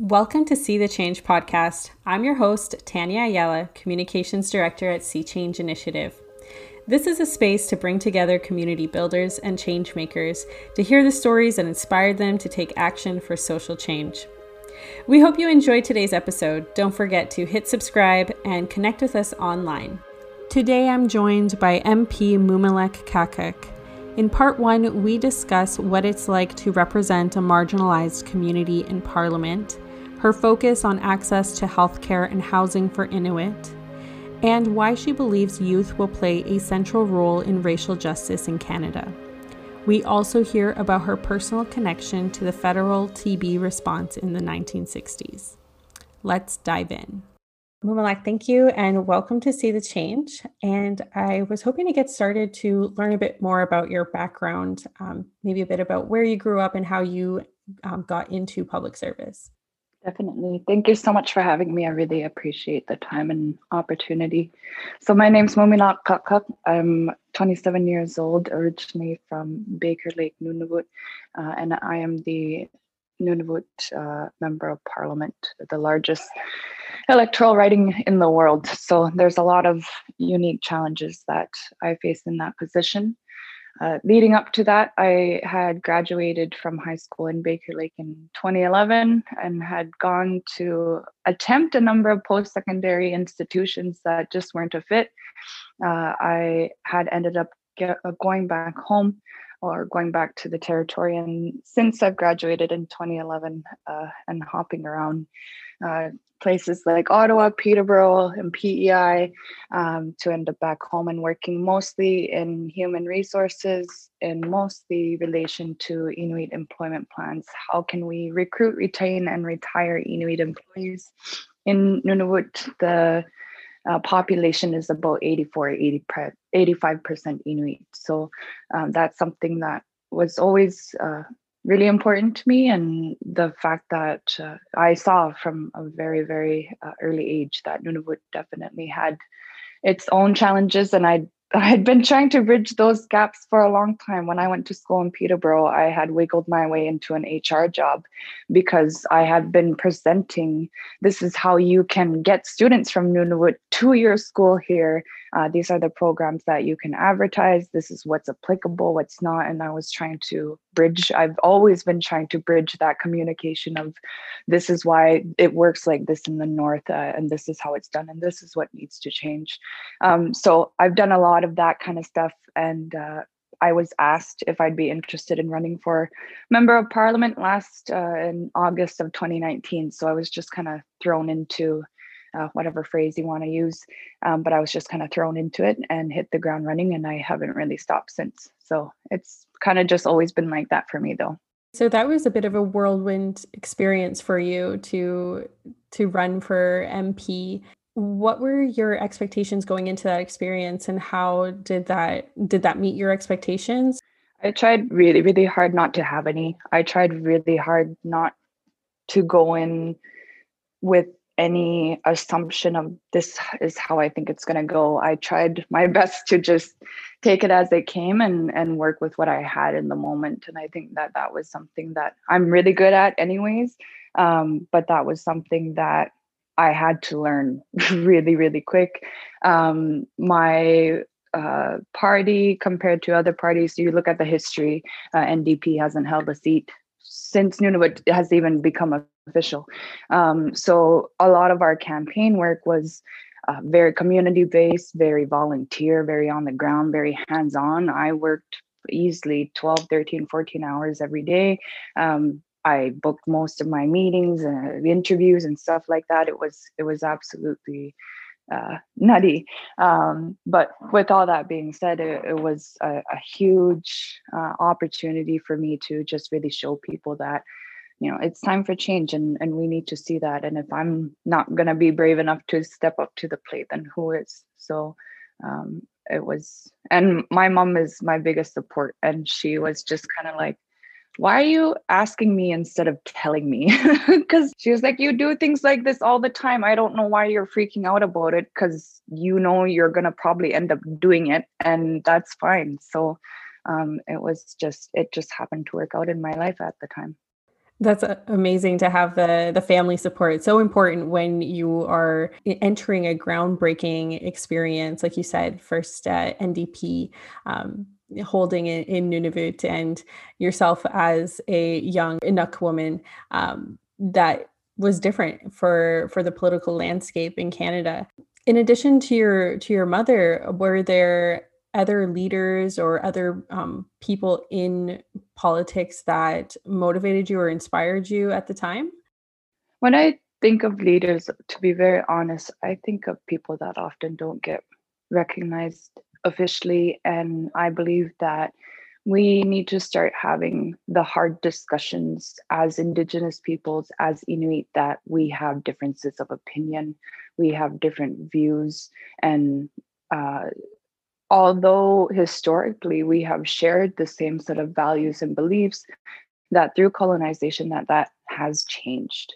Welcome to See the Change podcast. I'm your host, Tanya Ayala, Communications Director at See Change Initiative. This is a space to bring together community builders and change makers to hear the stories that inspired them to take action for social change. We hope you enjoyed today's episode. Don't forget to hit subscribe and connect with us online. Today I'm joined by MP Mumilaaq Qaqqaq. In part one, we discuss what it's like to represent a marginalized community in Parliament her focus on access to healthcare and housing for Inuit, and why she believes youth will play a central role in racial justice in Canada. We also hear about her personal connection to the federal TB response in the 1960s. Let's dive in. Mumilaaq, thank you and welcome to See the Change. And I was hoping to get started to learn a bit more about your background, um, maybe a bit about where you grew up and how you um, got into public service. Definitely. Thank you so much for having me. I really appreciate the time and opportunity. So my name's Mumilaaq Qaqqaq. I'm 27 years old, originally from Baker Lake, Nunavut, uh, and I am the Nunavut uh, Member of Parliament, the largest electoral riding in the world. So there's a lot of unique challenges that I face in that position. Uh, leading up to that, I had graduated from high school in Baker Lake in 2011 and had gone to attempt a number of post secondary institutions that just weren't a fit. Uh, I had ended up get, uh, going back home or going back to the territory. And since I've graduated in 2011 uh, and hopping around, uh, places like Ottawa, Peterborough, and PEI um, to end up back home and working mostly in human resources and mostly relation to Inuit employment plans. How can we recruit, retain, and retire Inuit employees? In Nunavut, the uh, population is about 84, 80, 85% Inuit. So um, that's something that was always uh, really important to me and the fact that uh, i saw from a very very uh, early age that nunavut definitely had its own challenges and i I had been trying to bridge those gaps for a long time. When I went to school in Peterborough, I had wiggled my way into an HR job because I had been presenting this is how you can get students from Nunavut to your school here uh, these are the programs that you can advertise this is what's applicable what's not and i was trying to bridge i've always been trying to bridge that communication of this is why it works like this in the north uh, and this is how it's done and this is what needs to change um, so i've done a lot of that kind of stuff and uh, I was asked if I'd be interested in running for member of parliament last uh, in August of 2019. So I was just kind of thrown into uh, whatever phrase you want to use. Um, but I was just kind of thrown into it and hit the ground running, and I haven't really stopped since. So it's kind of just always been like that for me, though. So that was a bit of a whirlwind experience for you to to run for MP. What were your expectations going into that experience, and how did that did that meet your expectations? I tried really, really hard not to have any. I tried really hard not to go in with any assumption of this is how I think it's going to go. I tried my best to just take it as it came and and work with what I had in the moment. And I think that that was something that I'm really good at, anyways. Um, but that was something that I had to learn really, really quick. Um, my uh, party compared to other parties, you look at the history, uh, NDP hasn't held a seat since Nunavut has even become official. Um, so a lot of our campaign work was uh, very community based, very volunteer, very on the ground, very hands on. I worked easily 12, 13, 14 hours every day. Um, I booked most of my meetings and interviews and stuff like that. It was it was absolutely uh, nutty. Um, but with all that being said, it, it was a, a huge uh, opportunity for me to just really show people that, you know, it's time for change and, and we need to see that. And if I'm not going to be brave enough to step up to the plate, then who is? So um, it was, and my mom is my biggest support. And she was just kind of like, why are you asking me instead of telling me? Because she was like, you do things like this all the time. I don't know why you're freaking out about it because you know you're going to probably end up doing it and that's fine. So um, it was just, it just happened to work out in my life at the time. That's uh, amazing to have the the family support. It's so important when you are entering a groundbreaking experience, like you said, first uh, NDP. Um, holding in, in Nunavut and yourself as a young Inuk woman um, that was different for for the political landscape in Canada. In addition to your to your mother, were there other leaders or other um, people in politics that motivated you or inspired you at the time? When I think of leaders, to be very honest, I think of people that often don't get recognized officially. And I believe that we need to start having the hard discussions as Indigenous peoples, as Inuit, that we have differences of opinion, we have different views, and uh, although historically we have shared the same set of values and beliefs that through colonization that that has changed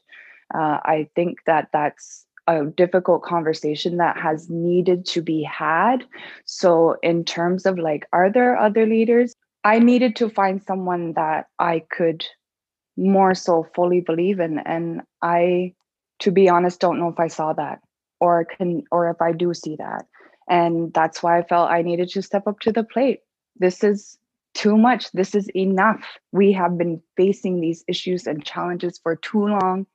uh, i think that that's a difficult conversation that has needed to be had so in terms of like are there other leaders i needed to find someone that i could more so fully believe in and i to be honest don't know if i saw that or can or if i do see that and that's why I felt I needed to step up to the plate. This is too much. This is enough. We have been facing these issues and challenges for too long,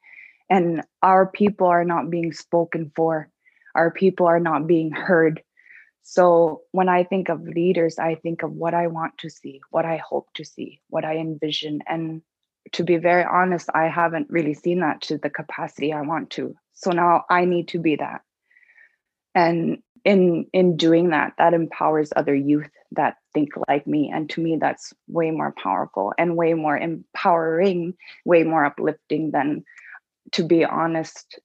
and our people are not being spoken for. Our people are not being heard. So when I think of leaders, I think of what I want to see, what I hope to see, what I envision. And to be very honest, I haven't really seen that to the capacity I want to. So now I need to be that. And in in doing that that empowers other youth that think like me and to me that's way more powerful and way more empowering way more uplifting than to be honest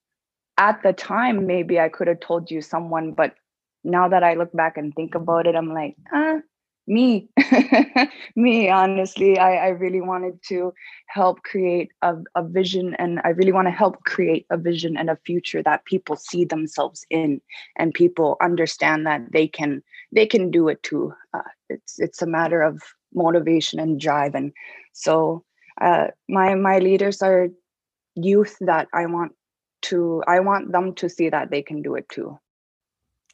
at the time maybe i could have told you someone but now that i look back and think about it i'm like ah me. Me honestly I, I really wanted to help create a, a vision and i really want to help create a vision and a future that people see themselves in and people understand that they can they can do it too. Uh, it's it's a matter of motivation and drive and so uh, my my leaders are youth that i want to i want them to see that they can do it too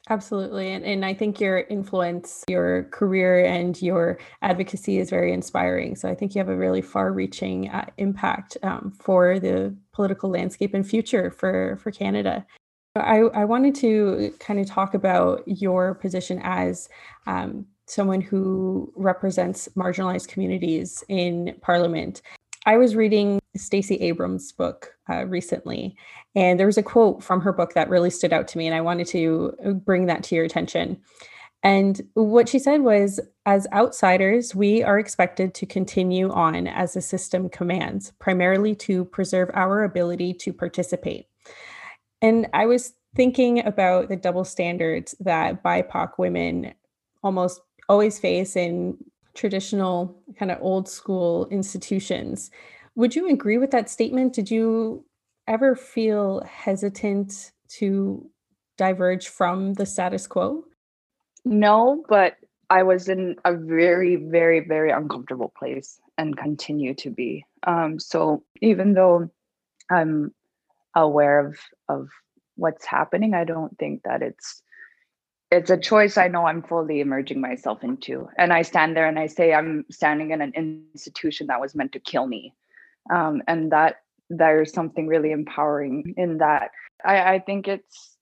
Absolutely. And, and I think your influence, your career, and your advocacy is very inspiring. So I think you have a really far reaching uh, impact um, for the political landscape and future for, for Canada. I, I wanted to kind of talk about your position as um, someone who represents marginalized communities in Parliament. I was reading Stacey Abrams' book uh, recently, and there was a quote from her book that really stood out to me, and I wanted to uh, bring that to your attention. And what she said was as outsiders, we are expected to continue on as the system commands, primarily to preserve our ability to participate. And I was thinking about the double standards that BIPOC women almost always face in traditional, kind of old school institutions. Would you agree with that statement? Did you ever feel hesitant to diverge from the status quo? No, but I was in a very, very, very uncomfortable place and continue to be. Um, so even though I'm aware of of what's happening, I don't think that it's it's a choice I know I'm fully emerging myself into. And I stand there and I say I'm standing in an institution that was meant to kill me. Um, and that there's something really empowering in that. I, I think it's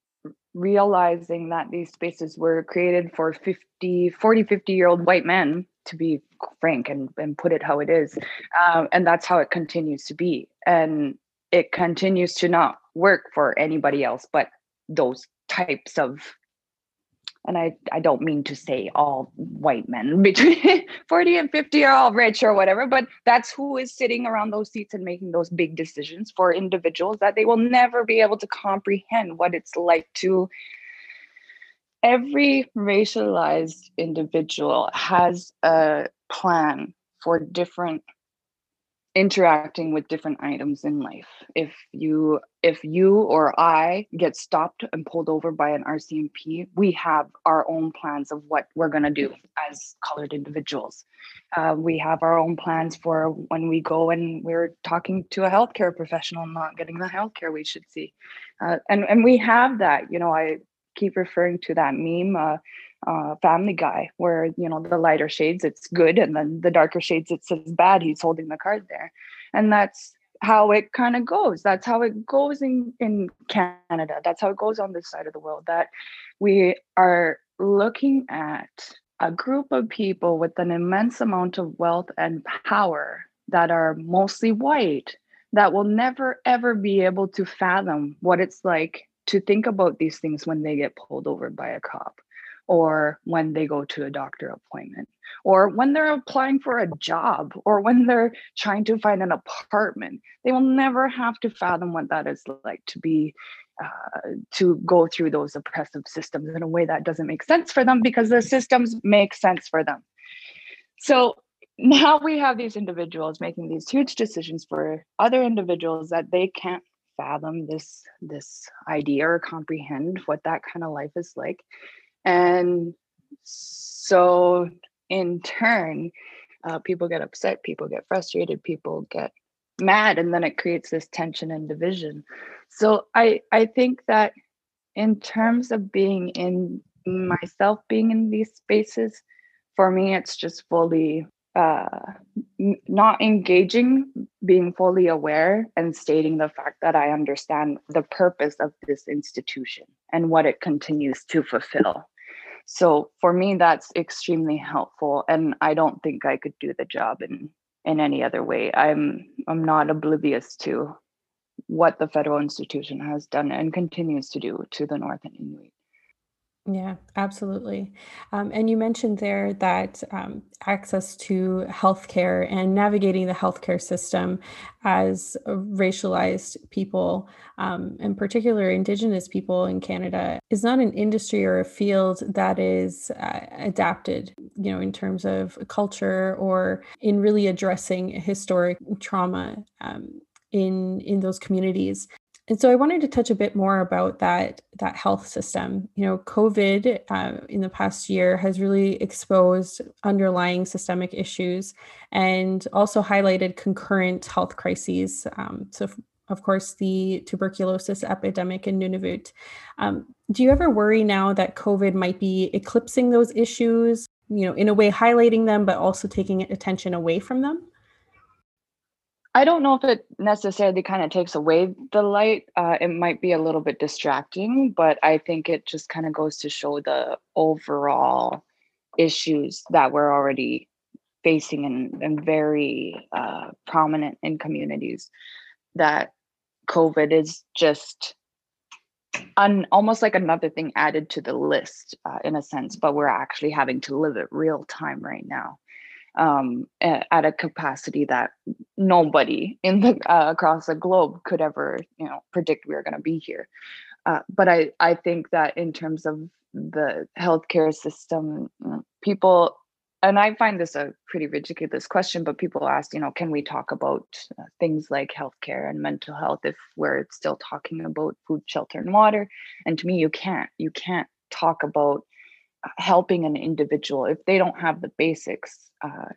realizing that these spaces were created for 50, 40, 50 year old white men, to be frank and, and put it how it is. Um, and that's how it continues to be. And it continues to not work for anybody else but those types of and I, I don't mean to say all white men between 40 and 50 are all rich or whatever, but that's who is sitting around those seats and making those big decisions for individuals that they will never be able to comprehend what it's like to. Every racialized individual has a plan for different interacting with different items in life. If you if you or i get stopped and pulled over by an rcmp we have our own plans of what we're going to do as colored individuals. Uh, we have our own plans for when we go and we're talking to a healthcare professional and not getting the healthcare we should see. Uh, and and we have that you know i keep referring to that meme uh, uh, Family Guy, where you know the lighter shades it's good, and then the darker shades it says bad. He's holding the card there, and that's how it kind of goes. That's how it goes in in Canada. That's how it goes on this side of the world. That we are looking at a group of people with an immense amount of wealth and power that are mostly white that will never ever be able to fathom what it's like to think about these things when they get pulled over by a cop or when they go to a doctor appointment or when they're applying for a job or when they're trying to find an apartment. They will never have to fathom what that is like to be uh, to go through those oppressive systems in a way that doesn't make sense for them because the systems make sense for them. So now we have these individuals making these huge decisions for other individuals that they can't fathom this this idea or comprehend what that kind of life is like and so, in turn, uh, people get upset, people get frustrated, people get mad, and then it creates this tension and division. So, I, I think that in terms of being in myself being in these spaces, for me, it's just fully uh, not engaging, being fully aware, and stating the fact that I understand the purpose of this institution and what it continues to fulfill. So for me, that's extremely helpful. And I don't think I could do the job in in any other way. I'm I'm not oblivious to what the federal institution has done and continues to do to the North and Inuit. Yeah, absolutely. Um, and you mentioned there that um, access to healthcare and navigating the healthcare system as racialized people, um, and particular Indigenous people in Canada, is not an industry or a field that is uh, adapted, you know, in terms of culture or in really addressing historic trauma um, in in those communities and so I wanted to touch a bit more about that that health system. You know, COVID uh, in the past year has really exposed underlying systemic issues and also highlighted concurrent health crises. Um, so, of course, the tuberculosis epidemic in Nunavut. Um, do you ever worry now that COVID might be eclipsing those issues? You know, in a way, highlighting them, but also taking attention away from them? I don't know if it necessarily kind of takes away the light. Uh, it might be a little bit distracting, but I think it just kind of goes to show the overall issues that we're already facing and, and very uh, prominent in communities. That COVID is just an, almost like another thing added to the list uh, in a sense, but we're actually having to live it real time right now um, at a capacity that nobody in the uh, across the globe could ever you know predict we were going to be here. Uh, but i i think that in terms of the healthcare system people and i find this a pretty ridiculous question but people ask you know can we talk about uh, things like healthcare and mental health if we're still talking about food shelter and water? And to me you can't you can't talk about helping an individual if they don't have the basics uh,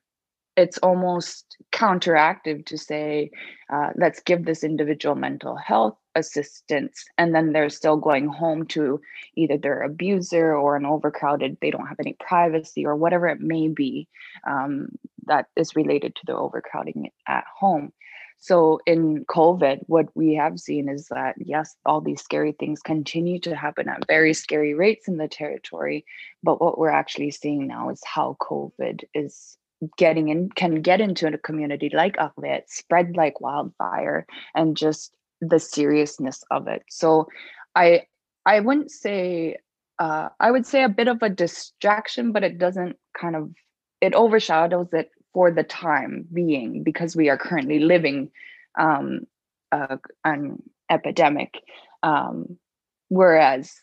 it's almost counteractive to say uh, let's give this individual mental health assistance and then they're still going home to either their abuser or an overcrowded they don't have any privacy or whatever it may be um, that is related to the overcrowding at home so in COVID, what we have seen is that, yes, all these scary things continue to happen at very scary rates in the territory. But what we're actually seeing now is how COVID is getting in, can get into a community like Arviat, spread like wildfire, and just the seriousness of it. So I I wouldn't say uh, I would say a bit of a distraction, but it doesn't kind of it overshadows it for the time being because we are currently living um, an epidemic. Um, whereas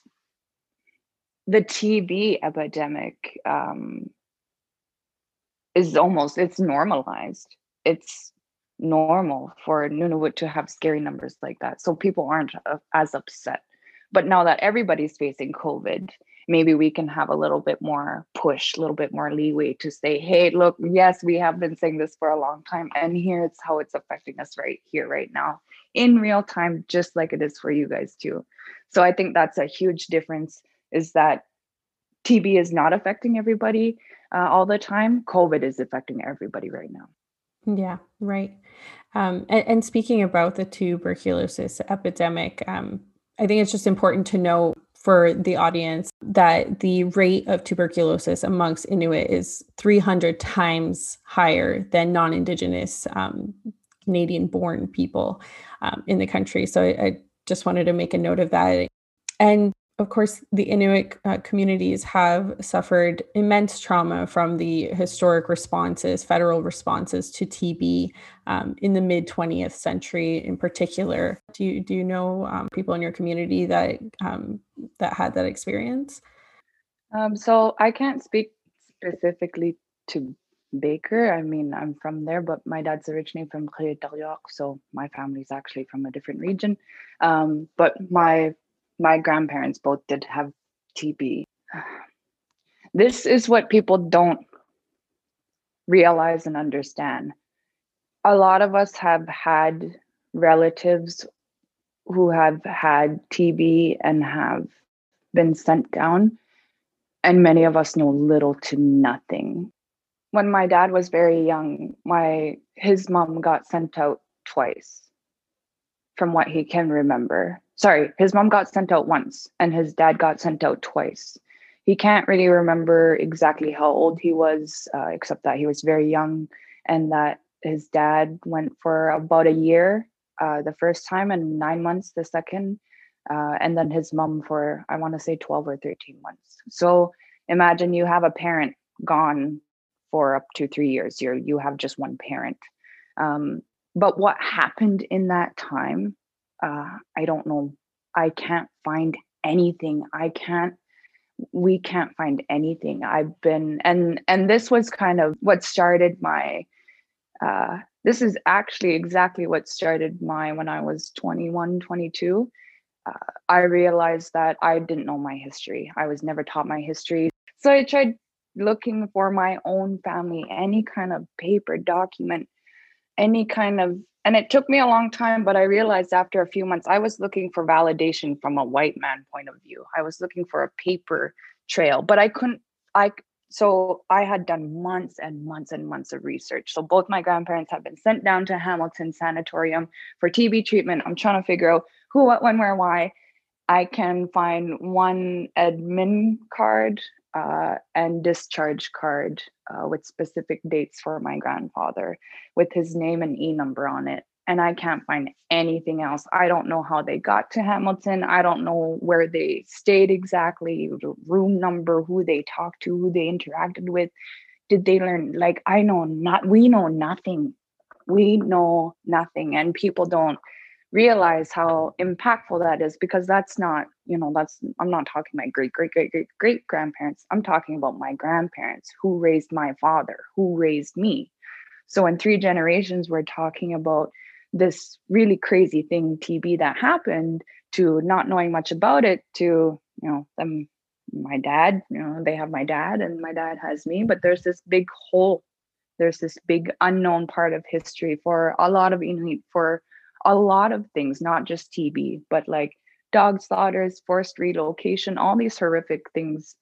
the TB epidemic um, is almost it's normalized. It's normal for Nunavut to have scary numbers like that. So people aren't uh, as upset. But now that everybody's facing COVID, maybe we can have a little bit more push, a little bit more leeway to say, hey, look, yes, we have been saying this for a long time, and here's how it's affecting us right here, right now, in real time, just like it is for you guys too. So I think that's a huge difference is that TB is not affecting everybody uh, all the time. COVID is affecting everybody right now. Yeah, right. Um, and, and, speaking about the tuberculosis epidemic, um, I think it's just important to know for the audience that the rate of tuberculosis amongst Inuit is 300 times higher than non Indigenous um, Canadian born people um, in the country. So I, I, just wanted to make a note of that. And of course, the Inuit uh, communities have suffered immense trauma from the historic responses, federal responses to TB um, in the mid 20th century, in particular. Do you do you know um, people in your community that um, that had that experience? Um, so I can't speak specifically to Baker. I mean, I'm from there, but my dad's originally from Clé so my family's actually from a different region. Um, but my my grandparents both did have TB. This is what people don't realize and understand. A lot of us have had relatives who have had TB and have been sent down, and many of us know little to nothing. When my dad was very young, my his mom got sent out twice from what he can remember sorry, his mom got sent out once and his dad got sent out twice. He can't really remember exactly how old he was, uh, except that he was very young and that his dad went for about a year uh, the first time and nine months the second. Uh, and then his mom for, I want to say 12 or 13 months. So imagine you have a parent gone for up to three years. You're, you have just one parent. Um, but what happened in that time uh, I don't know. I can't find anything. I can't we can't find anything. I've been and and this was kind of what started my uh this is actually exactly what started my when I was 21, 22. Uh, I realized that I didn't know my history. I was never taught my history. So I tried looking for my own family, any kind of paper document, any kind of and it took me a long time but i realized after a few months i was looking for validation from a white man point of view. I was looking for a paper trail but i couldn't i so i had done months and months and months of research. So both my grandparents have been sent down to hamilton sanatorium for tb treatment. I'm trying to figure out who what when where why. I can find one admin card uh, and discharge card uh, with specific dates for my grandfather with his name and e number on it and i can't find anything else. I don't know how they got to hamilton. I don't know where they stayed exactly the room number who they talked to who they interacted with. Did they learn like i know not we know nothing. We know nothing and people don't realize how impactful that is because that's not you know that's i'm not talking my great great great great great grandparents i'm talking about my grandparents who raised my father who raised me. So in three generations we're talking about this really crazy thing tb that happened to not knowing much about it to you know them my dad you know they have my dad and my dad has me but there's this big hole. There's this big unknown part of history for a lot of inuit for a lot of things, not just TB, but like dog slaughters, forced relocation, all these horrific things.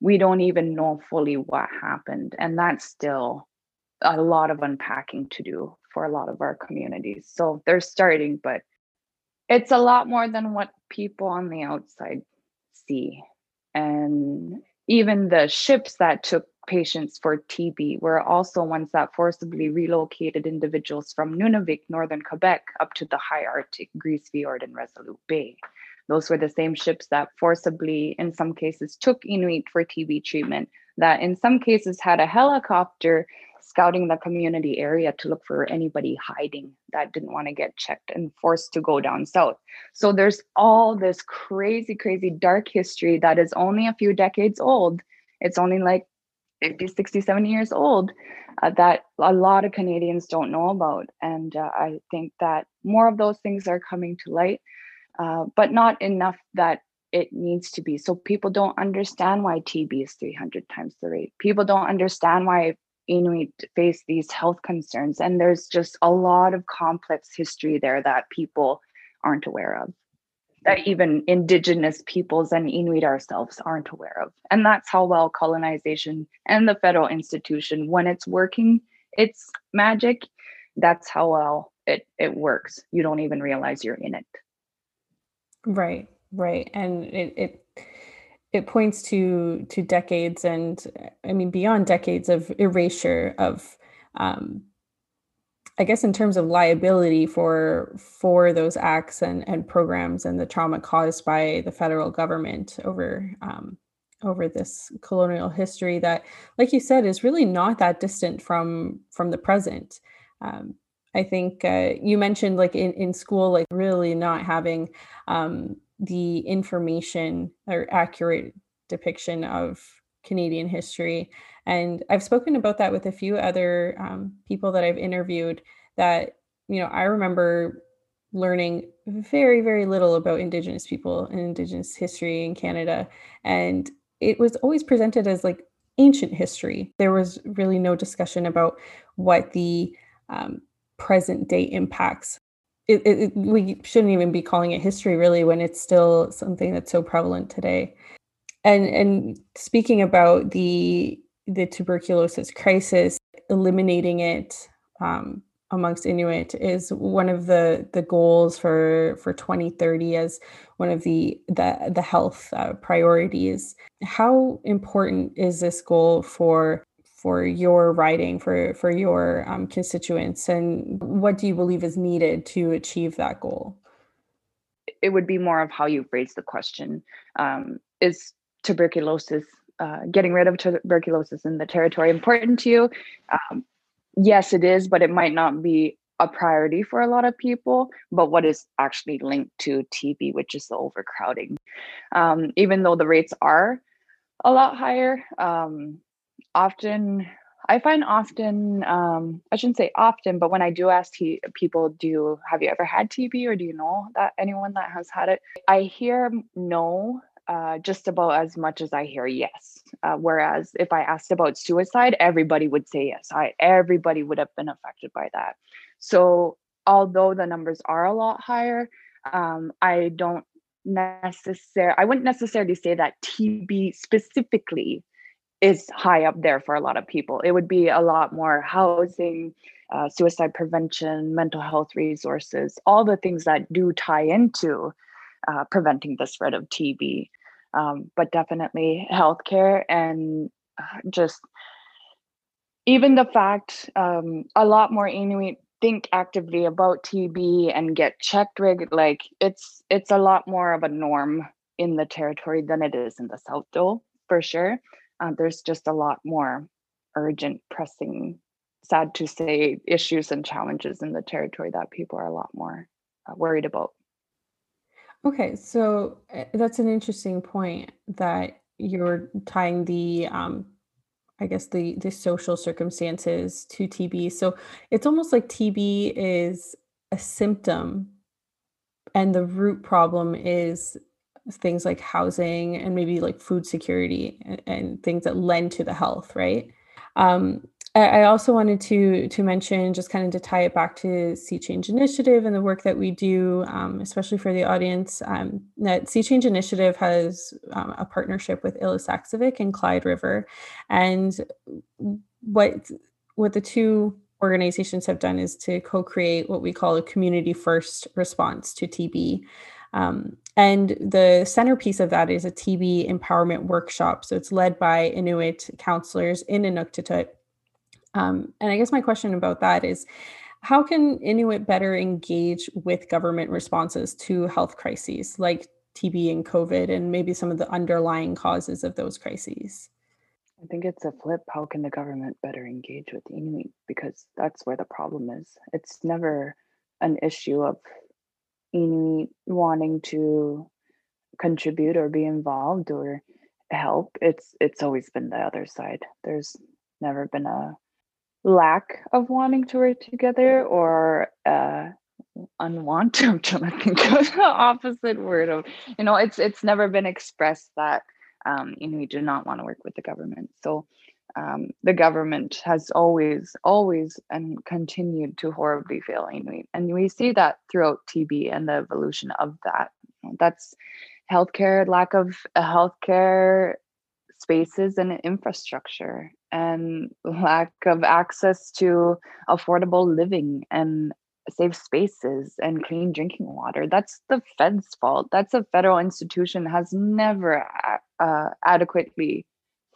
We don't even know fully what happened. And that's still a lot of unpacking to do for a lot of our communities. So they're starting, but it's a lot more than what people on the outside see. And even the ships that took patients for TB were also ones that forcibly relocated individuals from Nunavik, northern Quebec, up to the high Arctic, Grise Fiord, and Resolute Bay. Those were the same ships that forcibly, in some cases, took Inuit for TB treatment, that in some cases had a helicopter scouting the community area to look for anybody hiding that didn't want to get checked and forced to go down south. So there's all this crazy, crazy dark history that is only a few decades old. It's only like 50, 60, 70 years old uh, that a lot of Canadians don't know about. And uh, I think that more of those things are coming to light, uh, but not enough that it needs to be. So people don't understand why TB is 300 times the rate. People don't understand why Inuit face these health concerns. And there's just a lot of complex history there that people aren't aware of, that even Indigenous peoples and Inuit ourselves aren't aware of. And that's how well colonization and the federal institution, when it's working, it's magic. That's how well it, it works. You don't even realize you're in it. Right, right. And it, it it points to to decades and I mean beyond decades of erasure of um, I guess in terms of liability for for those acts and and programs and the trauma caused by the federal government over um, over this colonial history that, like you said, is really not that distant from from the present. Um, I think uh, you mentioned like in, in school, like really not having um, the information or accurate depiction of Canadian history. And I've spoken about that with a few other um, people that I've interviewed that, you know, I remember learning very, very little about Indigenous people and Indigenous history in Canada. And it was always presented as like ancient history. There was really no discussion about what the um, present day impacts it, it, we shouldn't even be calling it history really when it's still something that's so prevalent today and and speaking about the the tuberculosis crisis eliminating it um, amongst inuit is one of the the goals for for 2030 as one of the the the health uh, priorities. How important is this goal for for your riding for for your um, constituents? And what do you believe is needed to achieve that goal? It would be more of how you phrase the question. Um, is tuberculosis uh, getting rid of tuberculosis in the territory important to you um, yes it is but it might not be a priority for a lot of people but what is actually linked to tb which is the overcrowding um, even though the rates are a lot higher um, often I find often, um, I shouldn't say often, but when I do ask t- people, do you, have you ever had TB or do you know that anyone that has had it? I hear no uh, just about as much as I hear yes. Uh, whereas if I asked about suicide, everybody would say yes. I everybody would have been affected by that. So although the numbers are a lot higher, um, I don't necessarily, I wouldn't necessarily say that TB specifically is high up there for a lot of people. It would be a lot more housing, uh, suicide prevention, mental health resources, all the things that do tie into uh, preventing the spread of TB. Um, but definitely healthcare and uh, just even the fact um, a lot more Inuit think actively about TB and get checked reg like it's it's a lot more of a norm in the territory than it is in the south though for sure uh, there's just a lot more urgent, pressing, sad to say, issues and challenges in the territory that people are a lot more uh, worried about. Okay, so uh, that's an interesting point that you're tying the, um, I guess the the social circumstances to TB. So it's almost like TB is a symptom, and the root problem is things like housing and maybe like food security and, and things that lend to the health, right? Um, I, also wanted to to mention just kind of to tie it back to Sea Change Initiative and the work that we do, um, especially for the audience. Um, that Sea Change Initiative has um, a partnership with Ilisaqsivik and Clyde River, and what what the two organizations have done is to co-create what we call a community first response to TB. Um, and the centerpiece of that is a TB empowerment workshop. So it's led by Inuit counselors in Inuktitut. Um, and I guess my question about that is how can Inuit better engage with government responses to health crises like TB and COVID and maybe some of the underlying causes of those crises? I think it's a flip. How can the government better engage with Inuit? Because that's where the problem is. It's never an issue of Inuit wanting to contribute or be involved or help it's it's always been the other side there's never been a lack of wanting to work together or uh unwanted i'm trying to think of the opposite word of you know it's it's never been expressed that um you know we do not want to work with the government so um, the government has always, always, and continued to horribly fail Inuit. And we see that throughout TB and the evolution of that. That's healthcare, lack of uh, healthcare spaces and infrastructure, and lack of access to affordable living and safe spaces and clean drinking water. That's the Fed's fault. That's a federal institution has never uh, adequately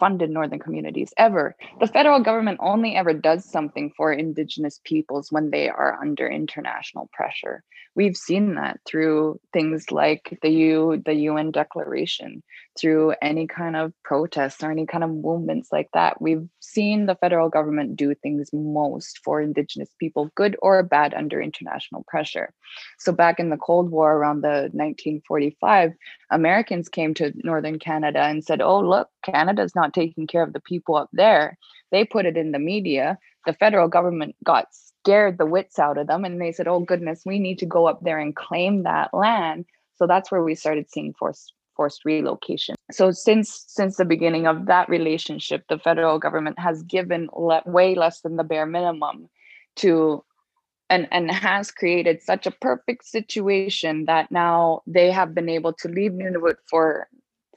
funded northern communities ever. The federal government only ever does something for indigenous peoples when they are under international pressure. We've seen that through things like the U the UN declaration, through any kind of protests or any kind of movements like that. We've seen the federal government do things most for indigenous people, good or bad under international pressure. So back in the Cold War around the 1945, Americans came to northern Canada and said, "Oh, look, Canada's not taking care of the people up there." They put it in the media. The federal government got scared the wits out of them and they said, "Oh goodness, we need to go up there and claim that land." So that's where we started seeing forced forced relocation. So since since the beginning of that relationship, the federal government has given le- way less than the bare minimum to and and has created such a perfect situation that now they have been able to leave Nunavut for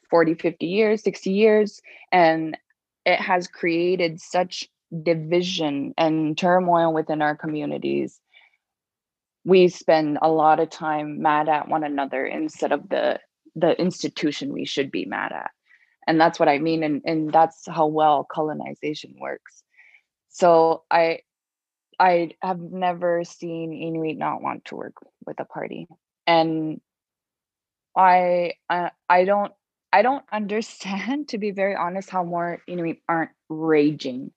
40 50 years 60 years and it has created such division and turmoil within our communities. We spend a lot of time mad at one another instead of the the institution we should be mad at. And that's what i mean and, and that's how well colonization works. So i i have never seen inuit not want to work with a party and i i, I don't i don't understand to be very honest how more inuit aren't raging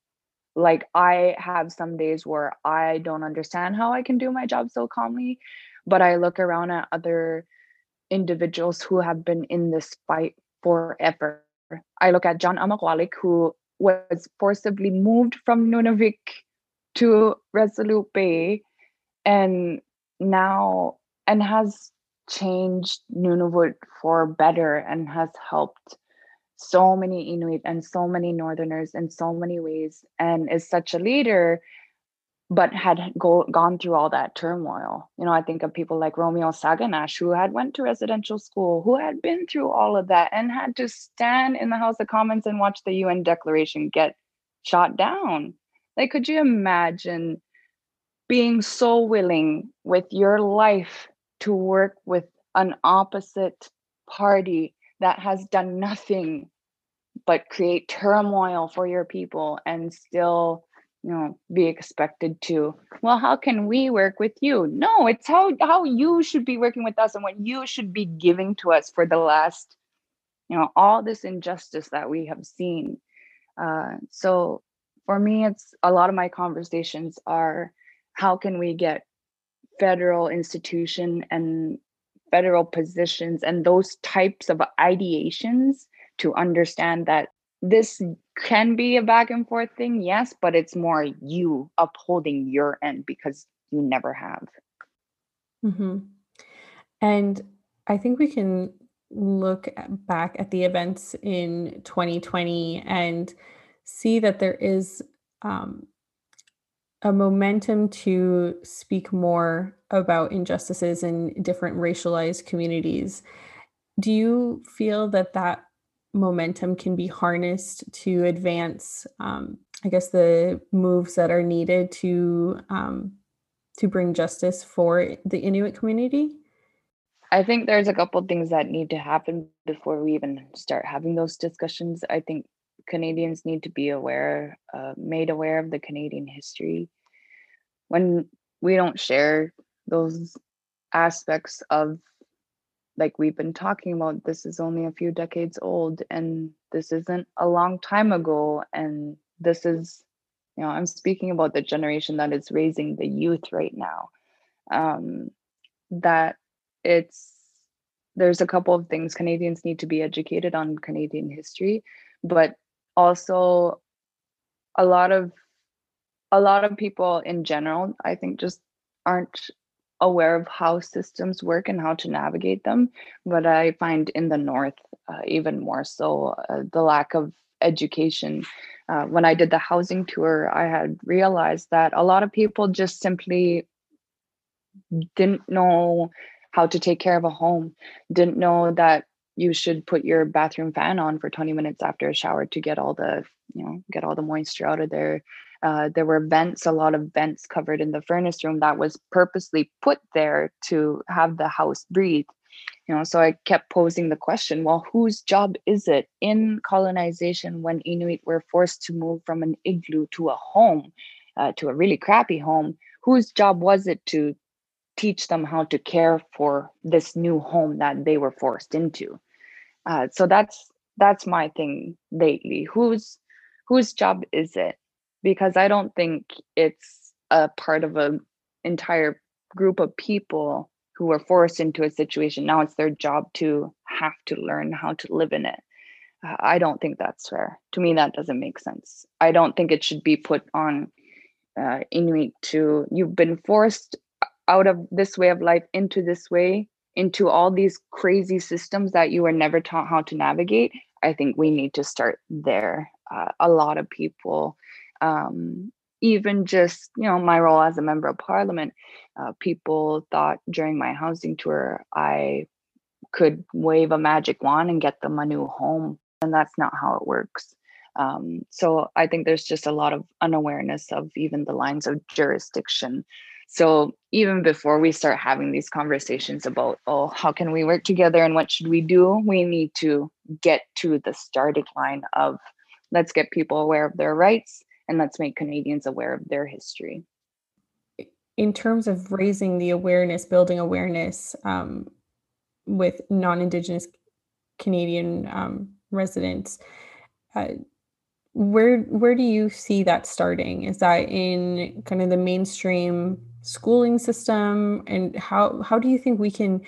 like i have some days where i don't understand how i can do my job so calmly but i look around at other individuals who have been in this fight forever. I look at John Amagoalik, who was forcibly moved from Nunavik to Resolute Bay and now and has changed Nunavut for better and has helped so many Inuit and so many Northerners in so many ways and is such a leader but had go, gone through all that turmoil. You know, I think of people like Romeo Saganash, who had went to residential school, who had been through all of that and had to stand in the House of Commons and watch the UN Declaration get shot down. Like, could you imagine being so willing with your life to work with an opposite party that has done nothing but create turmoil for your people and still you know be expected to? Well how can we work with you? No it's how how you should be working with us and what you should be giving to us for the last you know all this injustice that we have seen. Uh, so for me it's a lot of my conversations are how can we get federal institution and federal positions and those types of ideations to understand that this can be a back and forth thing, yes, but it's more you upholding your end because you never have. Mm-hmm. And I think we can look back at the events in 2020 and see that there is um, a momentum to speak more about injustices in different racialized communities. Do you feel that that momentum can be harnessed to advance um, i guess the moves that are needed to um, to bring justice for the inuit community i think there's a couple things that need to happen before we even start having those discussions i think canadians need to be aware uh, made aware of the canadian history when we don't share those aspects of like we've been talking about, this is only a few decades old and this isn't a long time ago. And this is, you know, I'm speaking about the generation that is raising the youth right now. Um, that it's there's a couple of things Canadians need to be educated on Canadian history, but also a lot of a lot of people in general, I think, just aren't aware of how systems work and how to navigate them. But I find in the North, uh, even more so, uh, the lack of education. Uh, when I did the housing tour, I had realized that a lot of people just simply didn't know how to take care of a home, didn't know that you should put your bathroom fan on for 20 minutes after a shower to get all the you know get all the moisture out of there. Uh, there were vents a lot of vents covered in the furnace room that was purposely put there to have the house breathe. You know so i kept posing the question well whose job is it in colonization when inuit were forced to move from an igloo to a home uh, to a really crappy home? Whose job was it to teach them how to care for this new home that they were forced into uh, so that's that's my thing lately. Whose whose job is it? Because i don't think it's a part of an entire group of people who are forced into a situation. Now it's their job to have to learn how to live in it. Uh, i don't think that's fair. To me that doesn't make sense. I don't think it should be put on uh, inuit to you've been forced out of this way of life into this way into all these crazy systems that you were never taught how to navigate i think we need to start there uh, a lot of people um, even just you know my role as a member of parliament uh, people thought during my housing tour i could wave a magic wand and get them a new home and that's not how it works. Um, so i think there's just a lot of unawareness of even the lines of jurisdiction so even before we start having these conversations about oh how can we work together and what should we do we need to get to the starting line of let's get people aware of their rights and let's make Canadians aware of their history. In terms of raising the awareness, building awareness um, with non Indigenous Canadian um, residents, uh, where where do you see that starting? Is that in kind of the mainstream schooling system, and how how do you think we can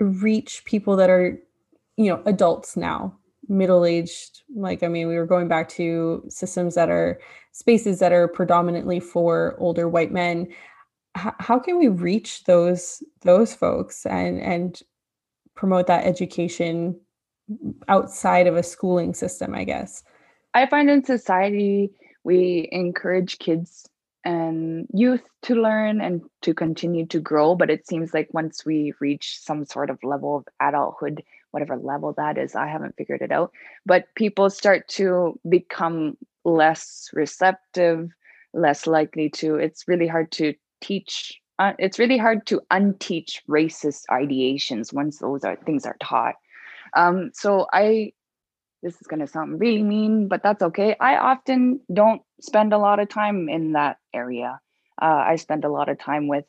reach people that are, you know, adults now middle-aged? Like i mean we were going back to systems that are spaces that are predominantly for older white men. H- how can we reach those those folks and and promote that education outside of a schooling system i guess? I find in society we encourage kids and youth to learn and to continue to grow but it seems like once we reach some sort of level of adulthood whatever level that is i haven't figured it out but people start to become less receptive less likely to it's really hard to teach uh, it's really hard to unteach racist ideations once those are things are taught. Um, so i this is going to sound really mean but that's okay i often don't spend a lot of time in that area uh, i spend a lot of time with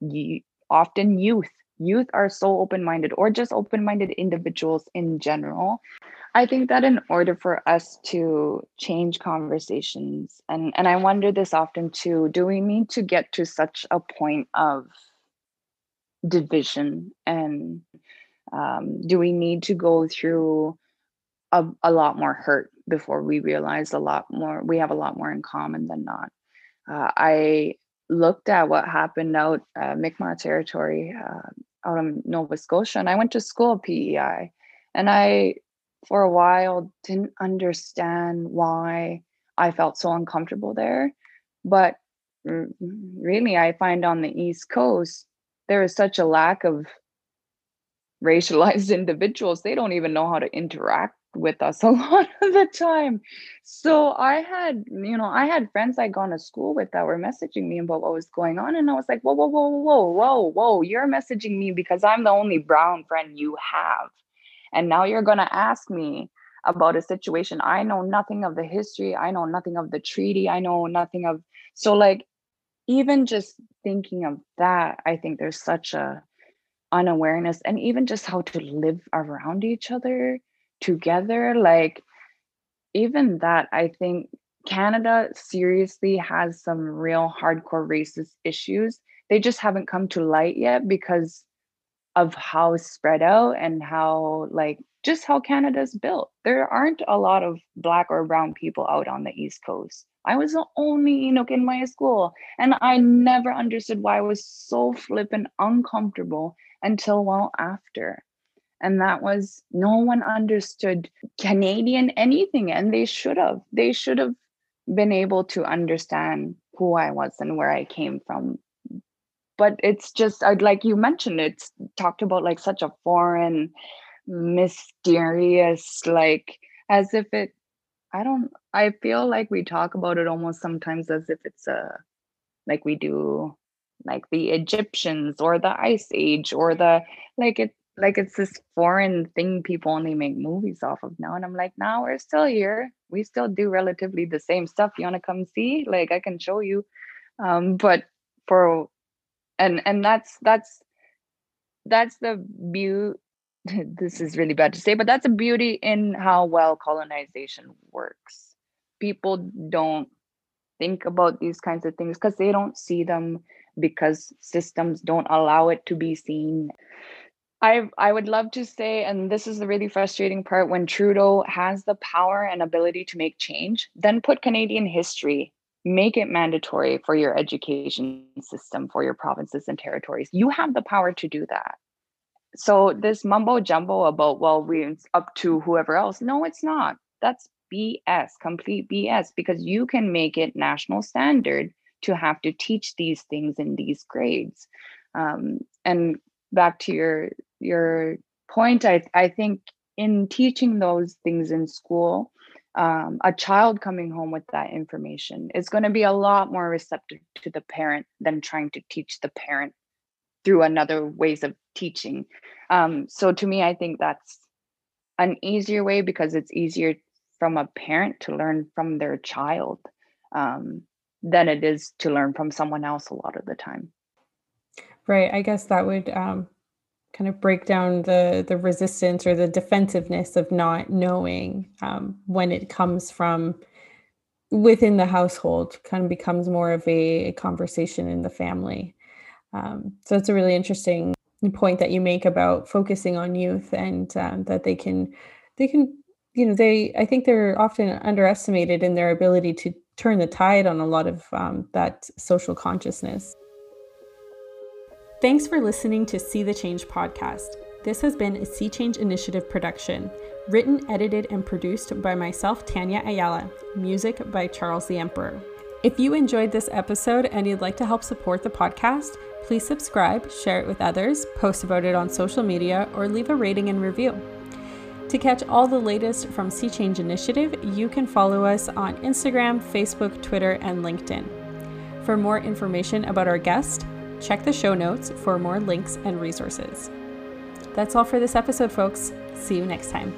y- often youth youth are so open minded or just open minded individuals in general. I think that in order for us to change conversations, and, and I wonder this often too, do we need to get to such a point of division? And um, do we need to go through a, a lot more hurt before we realize a lot more, we have a lot more in common than not? Uh, I looked at what happened out uh, Mi'kmaq territory uh, out of Nova Scotia, and I went to school PEI, and I for a while didn't understand why I felt so uncomfortable there, but really I find on the East Coast there is such a lack of racialized individuals they don't even know how to interact with us a lot of the time. So I had, you know, I had friends I'd gone to school with that were messaging me about what was going on. And I was like, whoa, whoa, whoa, whoa, whoa, whoa, you're messaging me because I'm the only brown friend you have. And now you're going to ask me about a situation. I know nothing of the history. I know nothing of the treaty. I know nothing of, so like, even just thinking of that, I think there's such a unawareness and even just how to live around each other together like even that i think canada seriously has some real hardcore racist issues they just haven't come to light yet because of how spread out and how like just how Canada's built. There aren't a lot of black or brown people out on the East Coast. I was the only Inuk in my school, and I never understood why I was so flippin' uncomfortable until well after. And that was no one understood Canadian anything, and they should have. They should have been able to understand who I was and where I came from. But it's just, I'd like you mentioned, it's talked about like such a foreign, mysterious, like as if it, I don't, I feel like we talk about it almost sometimes as if it's a, like we do like the Egyptians or the Ice Age or the, like it, like it's this foreign thing people only make movies off of now. And I'm like, now nah, we're still here. We still do relatively the same stuff. You want to come see? Like I can show you. Um, but for and and that's that's that's the beauty. this is really bad to say, but that's a beauty in how well colonization works. People don't think about these kinds of things because they don't see them because systems don't allow it to be seen. I I would love to say, and this is the really frustrating part, when Trudeau has the power and ability to make change, then put Canadian history, make it mandatory for your education system for your provinces and territories. You have the power to do that. So this mumbo jumbo about well, we it's up to whoever else. No, it's not. That's BS, complete BS, because you can make it national standard to have to teach these things in these grades. Um, and back to your your point, I I think in teaching those things in school, um, a child coming home with that information is going to be a lot more receptive to the parent than trying to teach the parent through another ways of teaching. Um, so to me, I think that's an easier way because it's easier from a parent to learn from their child um, than it is to learn from someone else a lot of the time. Right. I guess that would um, kind of break down the the resistance or the defensiveness of not knowing um, when it comes from within the household kind of becomes more of a, a conversation in the family. Um, so it's a really interesting point that you make about focusing on youth and um, that they can they can you know they i think they're often underestimated in their ability to turn the tide on a lot of um, that social consciousness Thanks for listening to See the Change podcast. This has been a See Change Initiative production, written, edited, and produced by myself, Tanya Ayala, music by Charles the Emperor. If you enjoyed this episode and you'd like to help support the podcast, please subscribe, share it with others, post about it on social media, or leave a rating and review. To catch all the latest from See Change Initiative, you can follow us on Instagram, Facebook, Twitter, and LinkedIn. For more information about our guest, Check the show notes for more links and resources. That's all for this episode, folks. See you next time.